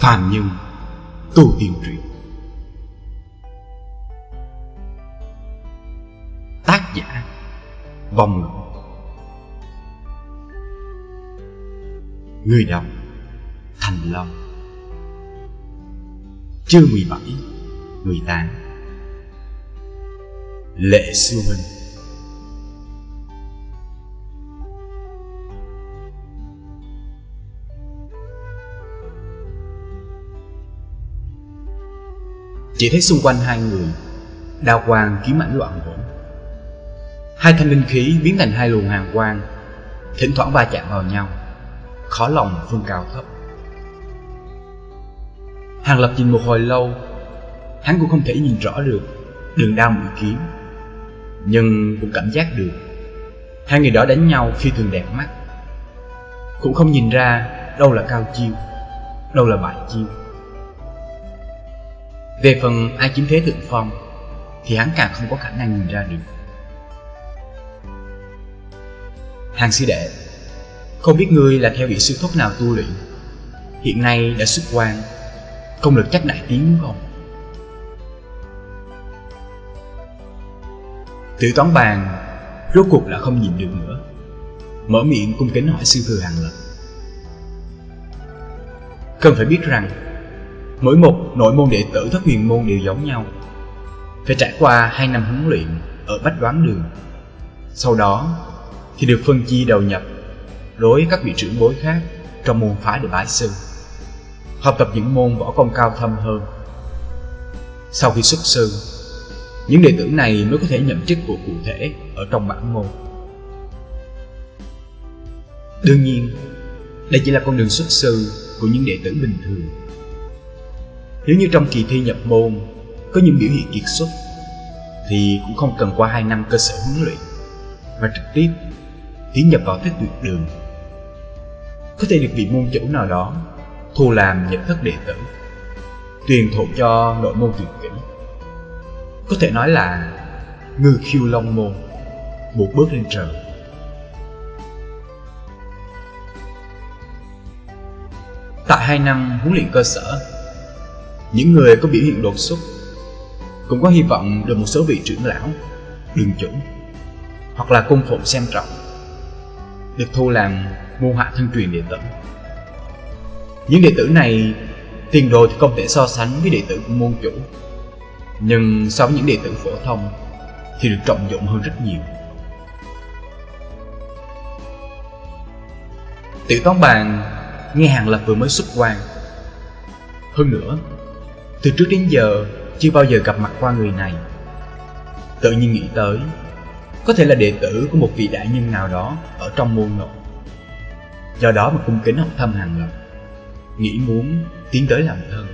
phàm nhân tu tiên truyện tác giả vong ngữ người đọc, thành long. Chương 17 18 lệ siêu minh. Chỉ thấy xung quanh hai người, Đao quang kiếm ảnh loạn hỗn. Hai thanh linh khí biến thành hai luồng hàng quang, Thỉnh thoảng va chạm vào nhau, Khó lòng phân cao thấp. Hàng Lập nhìn một hồi lâu, Hắn cũng không thể nhìn rõ được Đường đao mũi kiếm, Nhưng cũng cảm giác được Hai người đó đánh nhau phi thường đẹp mắt. Cũng không nhìn ra đâu là cao chiêu, Đâu là bại chiêu về phần ai chiếm thế thượng phong, Thì hắn càng không có khả năng nhìn ra được. Hàng sư đệ, Không biết ngươi là theo vị sư thúc nào tu luyện, Hiện nay đã xuất quan, Công lực chắc đại tiến đúng không? Tử toán bàn, Rốt cuộc là không nhìn được nữa. Mở miệng cung kính hỏi sư thừa hàng lập. Cần phải biết rằng Mỗi một nội môn đệ tử thất huyền môn đều giống nhau. Phải trải qua hai năm huấn luyện ở bách đoán đường. Sau đó thì được phân chia đầu nhập đối các vị trưởng bối khác trong môn phái để bái sư. Học tập những môn võ công cao thâm hơn. Sau khi xuất sư Những đệ tử này mới có thể nhận chức vụ cụ thể ở trong bản môn. Đương nhiên, đây chỉ là con đường xuất sư của những đệ tử bình thường nếu như trong kỳ thi nhập môn có những biểu hiện kiệt xuất, thì cũng không cần qua 2 năm cơ sở huấn luyện. Mà trực tiếp, tiến nhập vào thất tuyệt đường. Có thể được vị môn chủ nào đó thu làm nhập thất đệ tử, truyền thụ cho nội môn tuyệt kỹ có thể nói là ngư khiêu long môn, một bước lên trời. Tại hai năm huấn luyện cơ sở những người có biểu hiện đột xuất cũng có hy vọng được một số vị trưởng lão, đường chủ hoặc là cung phụng xem trọng được thu làm môn hạ thân truyền đệ tử. Những đệ tử này tiền đồ thì không thể so sánh với đệ tử của môn chủ nhưng so với những đệ tử phổ thông thì được trọng dụng hơn rất nhiều. Tiểu toán bàn nghe hàng lập vừa mới xuất quan hơn nữa từ trước đến giờ, chưa bao giờ gặp mặt qua người này. Tự nhiên nghĩ tới, Có thể là đệ tử của một vị đại nhân nào đó Ở trong môn nội. Do đó mà cung kính học thâm hàng lập Nghĩ muốn tiến tới làm thân.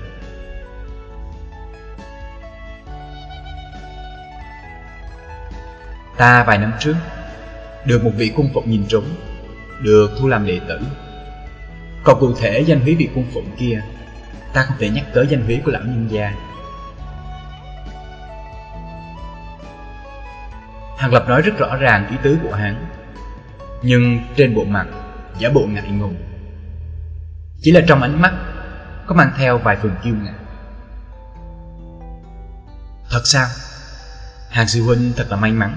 Ta vài năm trước, Được một vị cung phụng nhìn trúng, Được thu làm đệ tử. Còn cụ thể danh húy vị cung phụng kia ta không thể nhắc tới danh húy của lão nhân gia. Hàng Lập nói rất rõ ràng ý tứ của hắn, Nhưng trên bộ mặt giả bộ ngại ngùng. Chỉ là trong ánh mắt có mang theo vài phần kiêu ngạo. Thật sao? Hàng sư huynh thật là may mắn.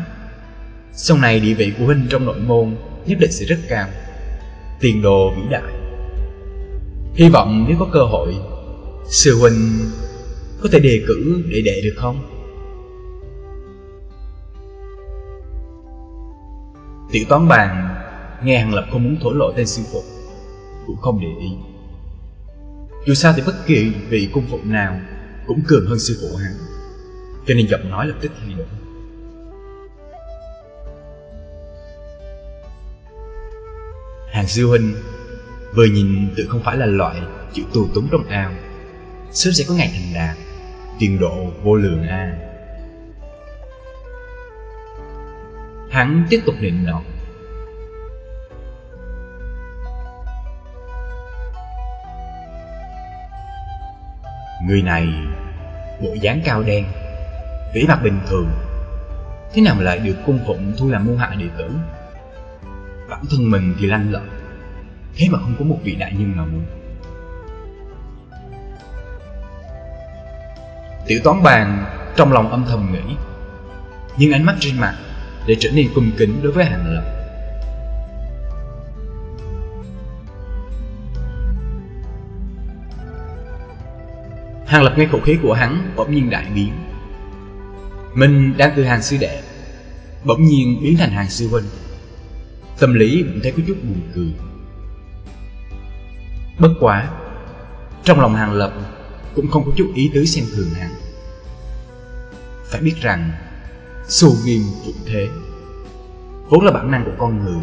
Sau này địa vị của huynh trong nội môn nhất định sẽ rất cao, Tiền đồ vĩ đại. Hy vọng nếu có cơ hội Sư huynh có thể đề cử để đệ được không? Tiểu toán bàn nghe Hàng Lập không muốn thổ lộ tên sư phụ, Cũng không để ý Dù sao thì bất kỳ vị cung phụ nào Cũng cường hơn sư phụ hắn, Cho nên giọng nói lập tức thay đổi Hàng sư huynh Vừa nhìn tự không phải là loại chịu tù túng trong ao sớm sẽ có ngày thành đạt. Tiền độ vô lượng a. Hắn tiếp tục nịnh nọt người này, bộ dáng cao đen vĩ mặt bình thường. Thế nào mà lại được cung phụng thu làm môn hạ đệ tử? Bản thân mình thì lanh lợi, thế mà không có một vị đại nhân nào muốn. Tiểu toán bàn trong lòng âm thầm nghĩ. Nhưng ánh mắt trên mặt để trở nên cung kính đối với Hàng Lập. Hàng Lập nghe khẩu khí của hắn bỗng nhiên đại biến. Mình đang từ hàng sư đệ, Bỗng nhiên biến thành hàng sư huynh. Tâm lý cũng thấy có chút buồn cười. Bất quá, Trong lòng Hàng Lập cũng không có chút ý tứ xem thường hắn Phải biết rằng, Xù nghiêm cũng thế. Vốn là bản năng của con người,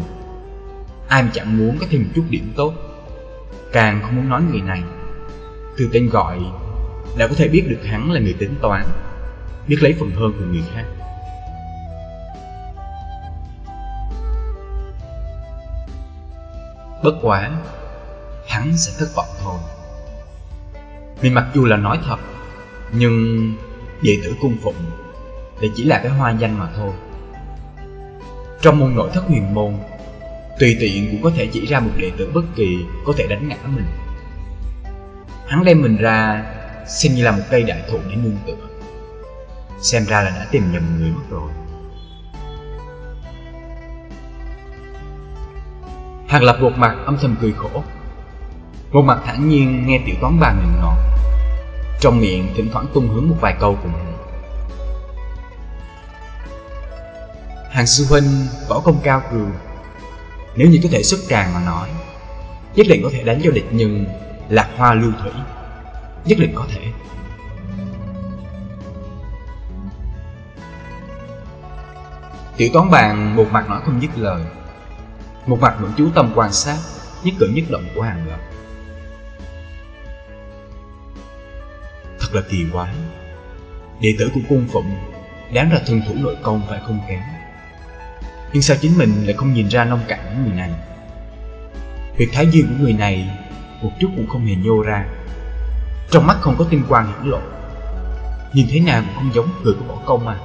Ai mà chẳng muốn có thêm một chút điểm tốt. Càng không muốn nói người này, Từ tên gọi Đã có thể biết được hắn là người tính toán, Biết lấy phần hơn từ người khác. Bất quá, Hắn sẽ thất vọng thôi. Vì mặc dù là nói thật, Nhưng đệ tử cung phụng Thì chỉ là cái hoa danh mà thôi. Trong môn nội thất huyền môn, Tùy tiện cũng có thể chỉ ra một đệ tử bất kỳ Có thể đánh ngã mình. Hắn đem mình ra Xem như là một cây đại thụ để nương tựa. Xem ra là đã tìm nhầm người mất rồi. Hàng Lập buộc mặt, âm thầm cười khổ. Một mặt thản nhiên nghe tiểu toán bà ngừng ngọt. Trong miệng thỉnh thoảng tung hướng một vài câu cùng hắn Hàng sư huynh, võ công cao cường Nếu như có thể xuất tràng mà nói, Nhất định có thể đánh cho địch nhưng Lạc hoa lưu thủy, Nhất định có thể. Tiểu toán bàn một mặt nói không dứt lời. Một mặt vẫn chú tâm quan sát, nhất cử nhất động của hàng lập. Thật là kỳ quái. Đệ tử của cung phụng đáng ra thân thủ nội công phải không kém. Nhưng sao chính mình lại không nhìn ra nông cạn của người này? Việc thái dương của người này một chút cũng không hề nhô ra. Trong mắt không có tinh quang hiển lộ. Nhìn thế nào cũng không giống người của võ công mà.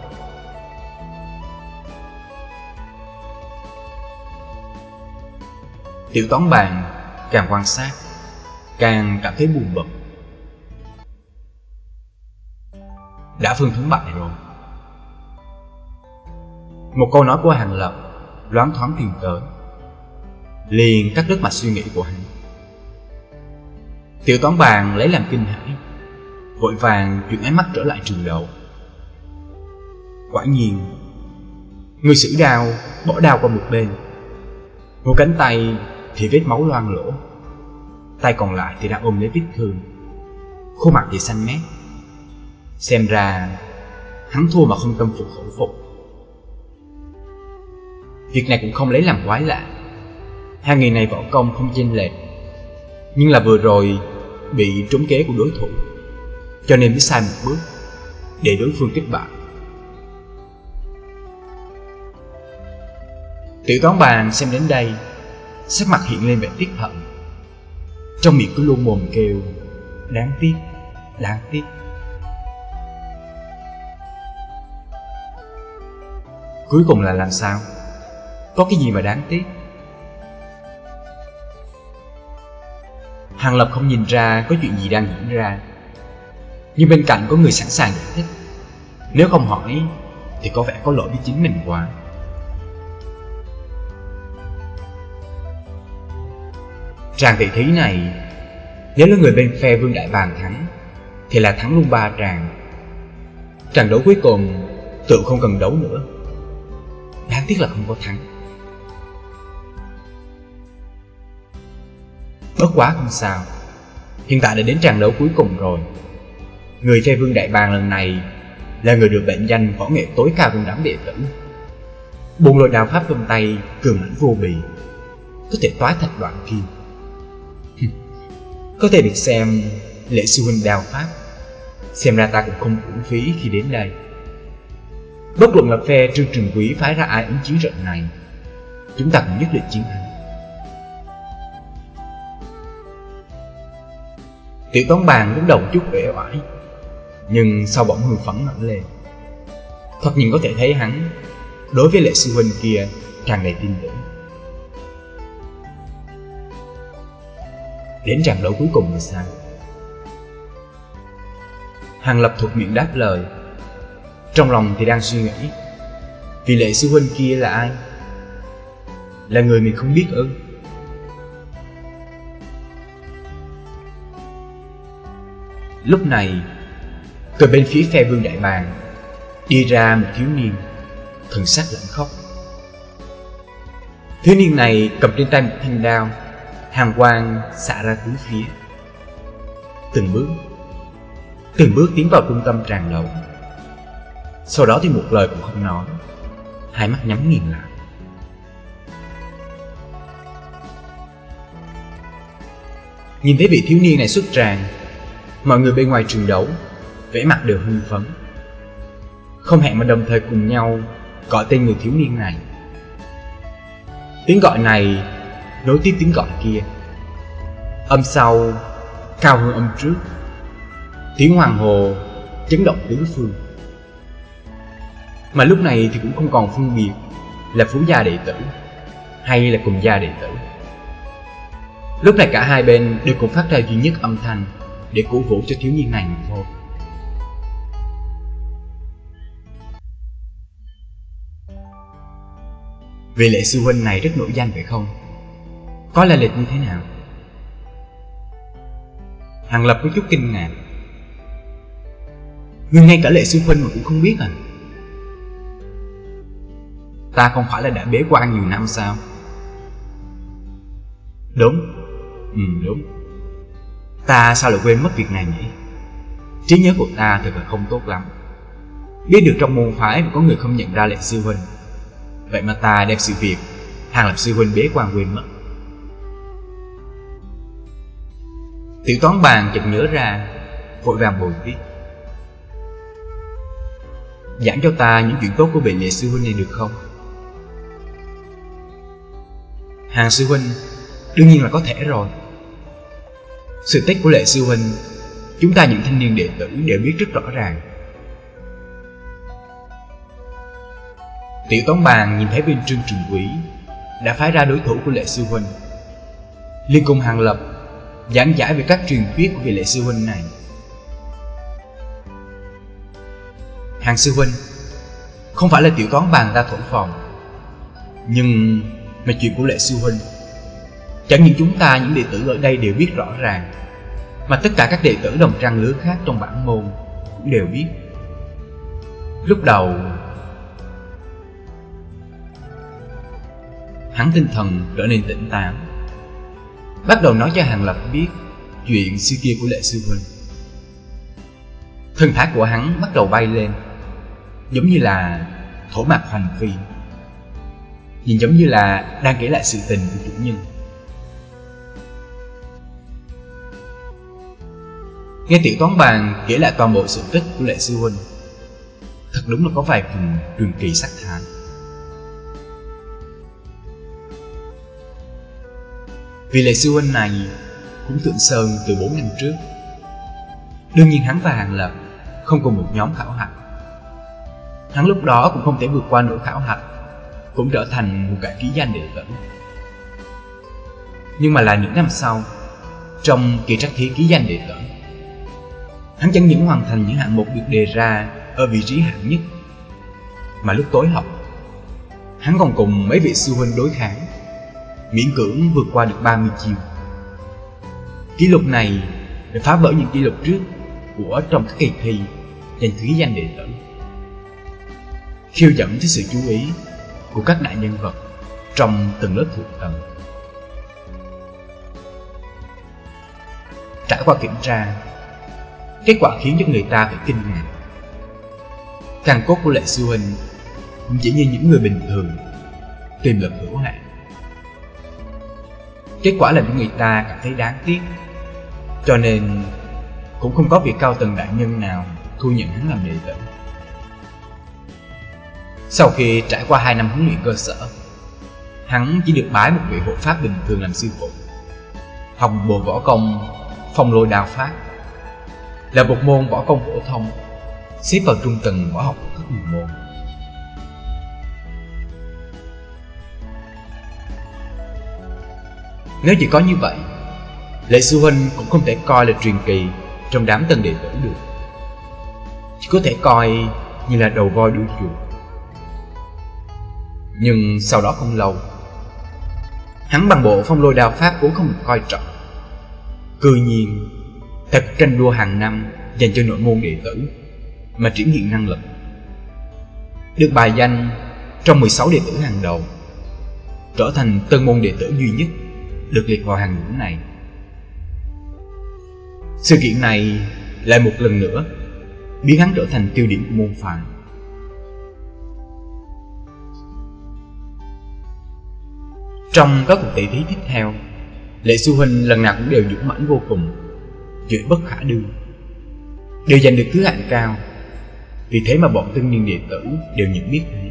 Tiểu toán bàn càng quan sát, Càng cảm thấy buồn bực. Đã phương thắng bại rồi. Một câu nói của Hàng Lập Loáng thoáng tìm tới. Liền cắt đứt mạch suy nghĩ của hắn. Tiểu toán bàn lấy làm kinh hãi, Vội vàng chuyển ánh mắt trở lại trường đầu. Quả nhiên, Người sử đao bỏ đao qua một bên. Một cánh tay thì vết máu loang lỗ tay còn lại thì đang ôm lấy vết thương. Khuôn mặt thì xanh mét xem ra, hắn thua mà không tâm phục khẩu phục. Việc này cũng không lấy làm quái lạ. Hai người này võ công không chênh lệch, nhưng là vừa rồi bị trúng kế của đối thủ, cho nên mới sai một bước để đối phương kích bại. Tiểu toán bàn xem đến đây, sắc mặt hiện lên vẻ tiếc hận. Trong miệng cứ luôn mồm kêu, đáng tiếc đáng tiếc. Cuối cùng là làm sao? Có cái gì mà đáng tiếc? Hàng lập không nhìn ra có chuyện gì đang diễn ra. Nhưng bên cạnh có người sẵn sàng giải thích. Nếu không hỏi, thì có vẻ có lỗi với chính mình quá. Tràng tỷ thí này, Nếu là người bên phe Vương Đại Bàng thắng, Thì là thắng luôn ba tràng. Tràng đấu cuối cùng Tự không cần đấu nữa. Đáng tiếc là không có thắng. Bất quá không sao. Hiện tại đã đến trận đấu cuối cùng rồi. Người chơi Vương Đại Bàng lần này Là người được bệnh danh võ nghệ tối cao trong đám đệ tử. Buồn lôi đào pháp trong tay, Cường lãnh vô bì. Có thể toái thạch đoạn kim. Có thể được xem lễ sư huynh đào pháp. Xem ra ta cũng không uổng phí khi đến đây. Bất luận là phe trương trường quý phái ra ai ứng chiến trận này, Chúng ta cũng nhất định chiến thắng. Tiểu tống bàn lúc đầu chút vẻ oải, Nhưng sau bỗng hưng phấn nổi lên. Thật nhìn có thể thấy hắn Đối với lệ sư huynh kia tràn đầy tin tưởng. Đến trận đấu cuối cùng là sao? Hàng Lập thuộc miệng đáp lời trong lòng thì đang suy nghĩ Vì lệ sư huynh kia là ai? Là người mình không biết ư? Lúc này, Từ bên phía phe vương đại bàng Đi ra một thiếu niên, Thần sắc lạnh khóc Thiếu niên này cầm trên tay một thanh đao, Hàng quang xạ ra tứ phía Từng bước Từng bước tiến vào trung tâm tràn lầu sau đó thì một lời cũng không nói. Hai mắt nhắm nghiền lại. Nhìn thấy vị thiếu niên này xuất tràn Mọi người bên ngoài trường đấu, vẻ mặt đều hưng phấn. Không hẹn mà đồng thời cùng nhau Gọi tên người thiếu niên này. Tiếng gọi này nối tiếp tiếng gọi kia. Âm sau, cao hơn âm trước, Tiếng hoàng hồ chấn động tứ phương. Mà lúc này thì cũng không còn phân biệt Là phú gia đệ tử Hay là cùng gia đệ tử Lúc này cả hai bên đều cùng phát ra duy nhất âm thanh Để cổ vũ cho thiếu niên này mà thôi Vì lệ sư huynh này rất nổi danh phải không? Có lai lịch như thế nào? Hàng Lập có chút kinh ngạc Nhưng ngay cả lệ sư huynh mà cũng không biết à Ta không phải là đã bế quan nhiều năm sao? Đúng. Ừ đúng. Ta sao lại quên mất việc này nhỉ? Trí nhớ của ta thật là không tốt lắm. Biết được trong môn phái mà có người không nhận ra lệnh sư huynh. Vậy mà ta đem sự việc Hàng lập sư huynh bế quan quên mất. Tiểu toán bàn chợt nhớ ra, Vội vàng bồi tiếp. Giảng cho ta những chuyện tốt của vị lệ sư huynh này được không? Hàng sư huynh, Đương nhiên là có thể rồi. Sự tích của lệ sư huynh, Chúng ta những thanh niên đệ tử đều biết rất rõ ràng. Tiểu toán bàn nhìn thấy bên trương trường quỷ, Đã phái ra đối thủ của lệ sư huynh. Liên cùng hàng lập, Giảng giải về các truyền thuyết của vị lệ sư huynh này. Hàng sư huynh, Không phải là tiểu toán bàn ta thổi phòng Nhưng mà chuyện của lệ sư huynh, Chẳng những chúng ta, những đệ tử ở đây đều biết rõ ràng, Mà tất cả các đệ tử đồng trang lứa khác trong bản môn Cũng đều biết. Lúc đầu, Hắn tinh thần trở nên tỉnh táo, Bắt đầu nói cho Hàng Lập biết Chuyện xưa kia của lệ sư huynh. Thân thái của hắn bắt đầu bay lên, Giống như là thổ mạc hoành phi. Nhìn giống như là đang kể lại sự tình của chủ nhân. Nghe tiểu toán bàn kể lại toàn bộ sự tích của lệ sư huynh, Thật đúng là có vài phần truyền kỳ sắc thái Vì lệ sư huynh này cũng thượng sơn từ 4 năm trước, Đương nhiên hắn và Hàng Lập không cùng một nhóm khảo hạch. Hắn lúc đó cũng không thể vượt qua nỗi khảo hạch cũng trở thành một cái ký danh đệ tử Nhưng mà là những năm sau, Trong kỳ trắc thí ký danh đệ tử, Hắn chẳng những hoàn thành những hạng mục được đề ra Ở vị trí hạng nhất, Mà lúc tối học, Hắn còn cùng mấy vị sư huynh đối kháng, miễn cưỡng vượt qua được 30 chiều. Kỷ lục này đã phá vỡ những kỷ lục trước của trong các kỳ thi dành thứ danh đệ tử. Khiêu dẫn tới sự chú ý của các đại nhân vật trong từng lớp thượng tầng. Trải qua kiểm tra, kết quả khiến cho người ta phải kinh ngạc. Căn cốt của lệ sư huynh cũng chỉ như những người bình thường, tìm lực hữu hạn. Kết quả làm cho người ta cảm thấy đáng tiếc Cho nên cũng không có việc cao tầng đại nhân nào thu nhận hắn làm đệ tử sau khi trải qua 2 năm huấn luyện cơ sở, Hắn chỉ được bái một vị hộ pháp bình thường làm sư phụ. Học bộ võ công, phong lôi đào pháp Là một môn võ công phổ thông, Xếp vào trung tầng võ học các môn. Nếu chỉ có như vậy, Lệ Sư Huynh cũng không thể coi là truyền kỳ Trong đám tân đệ tử được. Chỉ có thể coi như là đầu voi đuôi chuột nhưng sau đó không lâu, hắn bằng bộ phong lôi đao pháp vốn không được coi trọng. Cư nhiên, thật tranh đua hàng năm dành cho nội môn đệ tử mà triển hiện năng lực. Được bài danh trong 16 đệ tử hàng đầu, trở thành tân môn đệ tử duy nhất được liệt vào hàng ngũ này. Sự kiện này lại một lần nữa biến hắn trở thành tiêu điểm của môn phái. Trong các cuộc tỷ thí tiếp theo, lệ xu huynh lần nào cũng đều dũng mãnh vô cùng chuyện bất khả đương đều giành được thứ hạng cao, vì thế mà bọn tân niên đệ tử đều nhận biết hắn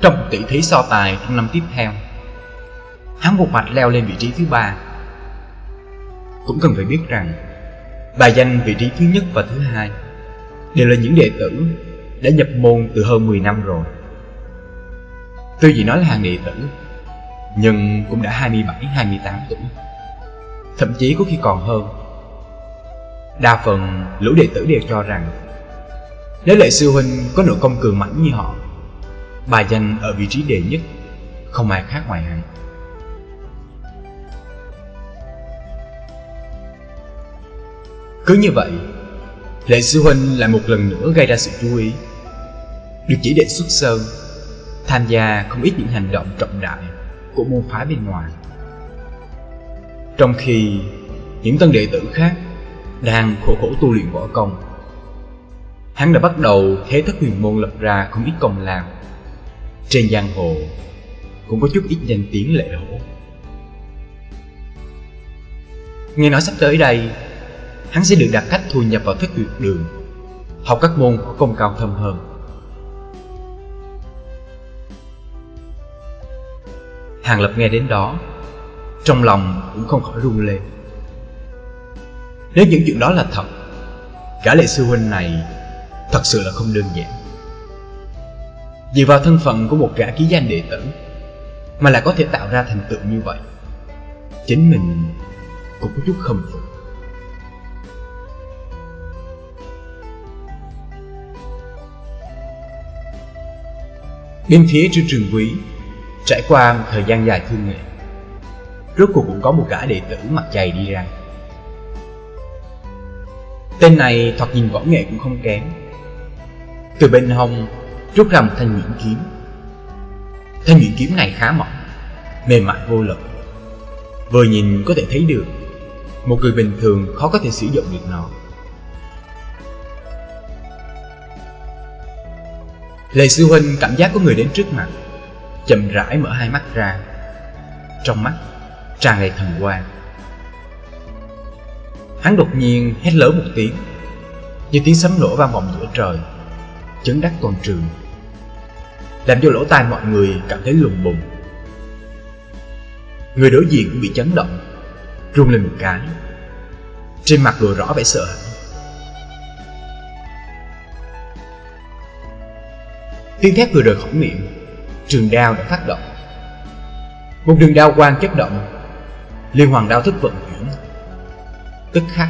trong cuộc tỷ thí so tài trong năm tiếp theo hắn một mạch leo lên vị trí thứ ba. Cũng cần phải biết rằng, bài danh vị trí thứ nhất và thứ hai đều là những đệ tử đã nhập môn từ hơn 10 năm rồi. Tuy chỉ nói là hàng đệ tử, Nhưng cũng đã 27-28 tuổi. Thậm chí có khi còn hơn. Đa phần lũ đệ tử đều cho rằng, Nếu lệ sư huynh có nội công cường mãnh như họ Bài danh ở vị trí đệ nhất Không ai khác ngoài hắn. Cứ như vậy, Lệ sư huynh lại một lần nữa gây ra sự chú ý, Được chỉ định xuất sơn. Tham gia không ít những hành động trọng đại Của môn phái bên ngoài. Trong khi những tân đệ tử khác Đang khổ khổ tu luyện võ công, Hắn đã bắt đầu thế thất huyền môn lập ra không ít công lao. Trên giang hồ Cũng có chút ít danh tiếng lệ hổ. Nghe nói sắp tới đây, hắn sẽ được đặt cách thu nhập vào thất tuyệt đường, học các môn có công cao thâm hơn. Hàng lập nghe đến đó, trong lòng cũng không khỏi run lên. Nếu những chuyện đó là thật cả lệ sư huynh này thật sự là không đơn giản. Dựa vào thân phận của một gã ký danh đệ tử mà lại có thể tạo ra thành tựu như vậy, chính mình cũng có chút khâm phục. Bên phía trương trường quý Trải qua một thời gian dài thương nghệ Rốt cuộc cũng có một gã đệ tử mặt dày đi ra. Tên này thoạt nhìn võ nghệ cũng không kém. Từ bên hông, rút ra một thanh nhuyễn kiếm. Thanh nhuyễn kiếm này khá mỏng, Mềm mại vô lực. Vừa nhìn có thể thấy được, Một người bình thường khó có thể sử dụng được nó. Lệ sư huynh cảm giác có người đến trước mặt. Chậm rãi mở hai mắt ra. Trong mắt, tràn đầy thần quang. Hắn đột nhiên hét lớn một tiếng, Như tiếng sấm nổ vang vọng giữa trời, Chấn đắc toàn trường, Làm cho lỗ tai mọi người cảm thấy lùng bùng. Người đối diện cũng bị chấn động run lên một cái. Trên mặt lộ rõ vẻ sợ hãi. Tiếng thét vừa rời khỏi miệng Trường đao đã phát động. Một đường đao quang chất động, Liên hoàng đao thức vận chuyển. Tức khắc,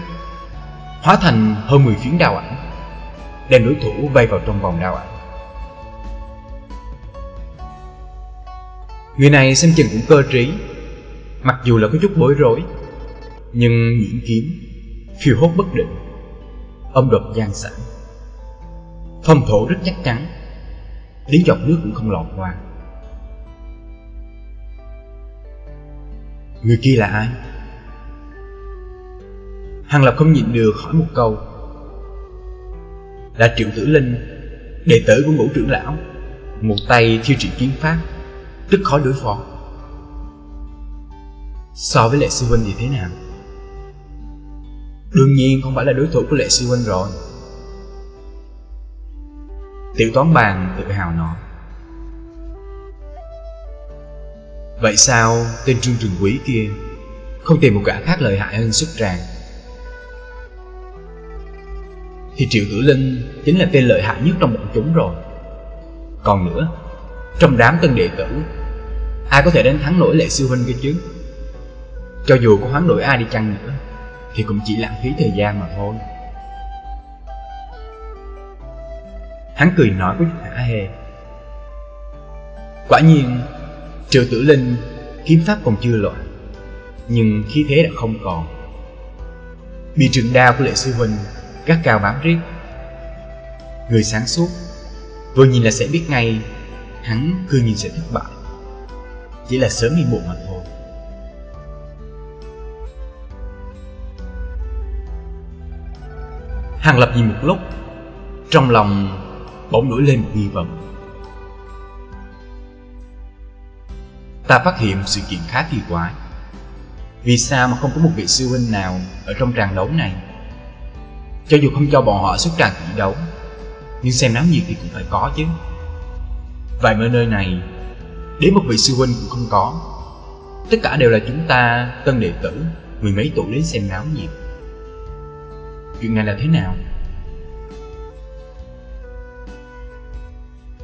Hóa thành hơn 10 phiến đao ảnh, Đem đối thủ vây vào trong vòng đao ảnh. Người này xem chừng cũng cơ trí, Mặc dù là có chút bối rối, Nhưng nhuyễn kiếm, Phiêu hốt bất định, Âm đột gian sẵn Phong thổ rất chắc chắn tiếng giọt nước cũng không lọt qua. Người kia là ai? Hằng lập không nhịn được hỏi một câu. Là triệu tử linh, đệ tử của ngũ trưởng lão. Một tay thiêu trị kiếm pháp rất khó đối phó. So với lệ sư huynh thì thế nào? Đương nhiên không phải là đối thủ của lệ sư huynh rồi. Tiểu toán bàn tự hào nói. Vậy sao tên Trương Trường Quý kia Không tìm một gã khác lợi hại hơn xuất tràng? Thì Triệu Hữu Linh chính là tên lợi hại nhất trong bọn chúng rồi. Còn nữa, Trong đám tân đệ tử, Ai có thể đánh thắng nổi lệ sư huynh kia chứ? Cho dù có hoán đổi ai đi chăng nữa, Thì cũng chỉ lãng phí thời gian mà thôi. Hắn cười nói với chút hả hề. Quả nhiên Triệu tử linh, Kiếm pháp còn chưa loạn Nhưng khí thế đã không còn. Bị trường đao của lệ sư huynh Gắt cao bám riết. Người sáng suốt, Vừa nhìn là sẽ biết ngay, Hắn cư nhiên sẽ thất bại. Chỉ là sớm đi muộn mà thôi. Hàng Lập nhìn một lúc, Trong lòng bỗng nổi lên một nghi vấn. Ta phát hiện sự kiện khá kỳ quái. Vì sao mà không có một vị sư huynh nào Ở trong tràng đấu này? Cho dù không cho bọn họ xuất tràng chỉ đấu, Nhưng xem náo nhiệt thì cũng phải có chứ. Vài mà nơi này, Đến một vị sư huynh cũng không có. Tất cả đều là chúng ta, tân đệ tử, Mười mấy tuổi đến xem náo nhiệt. Chuyện này là thế nào?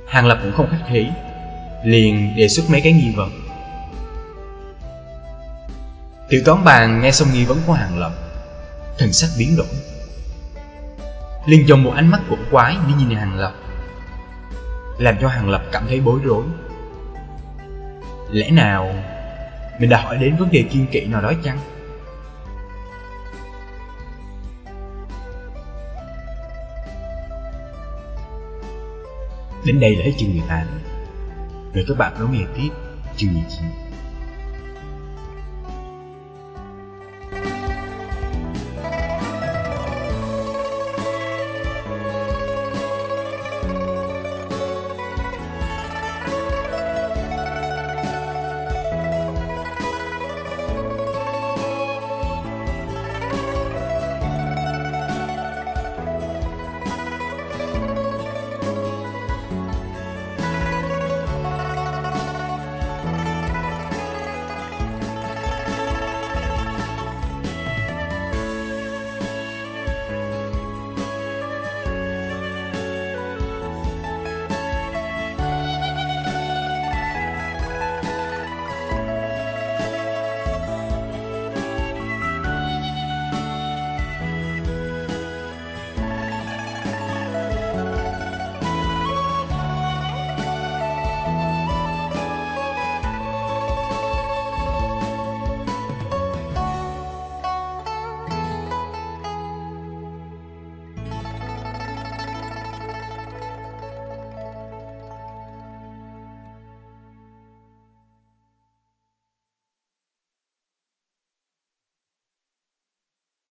Hàng Lập cũng không khách khí, Liền đề xuất mấy cái nghi vấn. Tiểu toán bàn nghe xong nghi vấn của Hàng Lập Thần sắc biến đổi. Liền dùng một ánh mắt cổ quái đi nhìn Hàng Lập, Làm cho Hàng Lập cảm thấy bối rối. Lẽ nào Mình đã hỏi đến vấn đề kiên kỵ nào đó chăng? Đến đây là hết chương 18 rồi các bạn đón nghe tiếp chương 19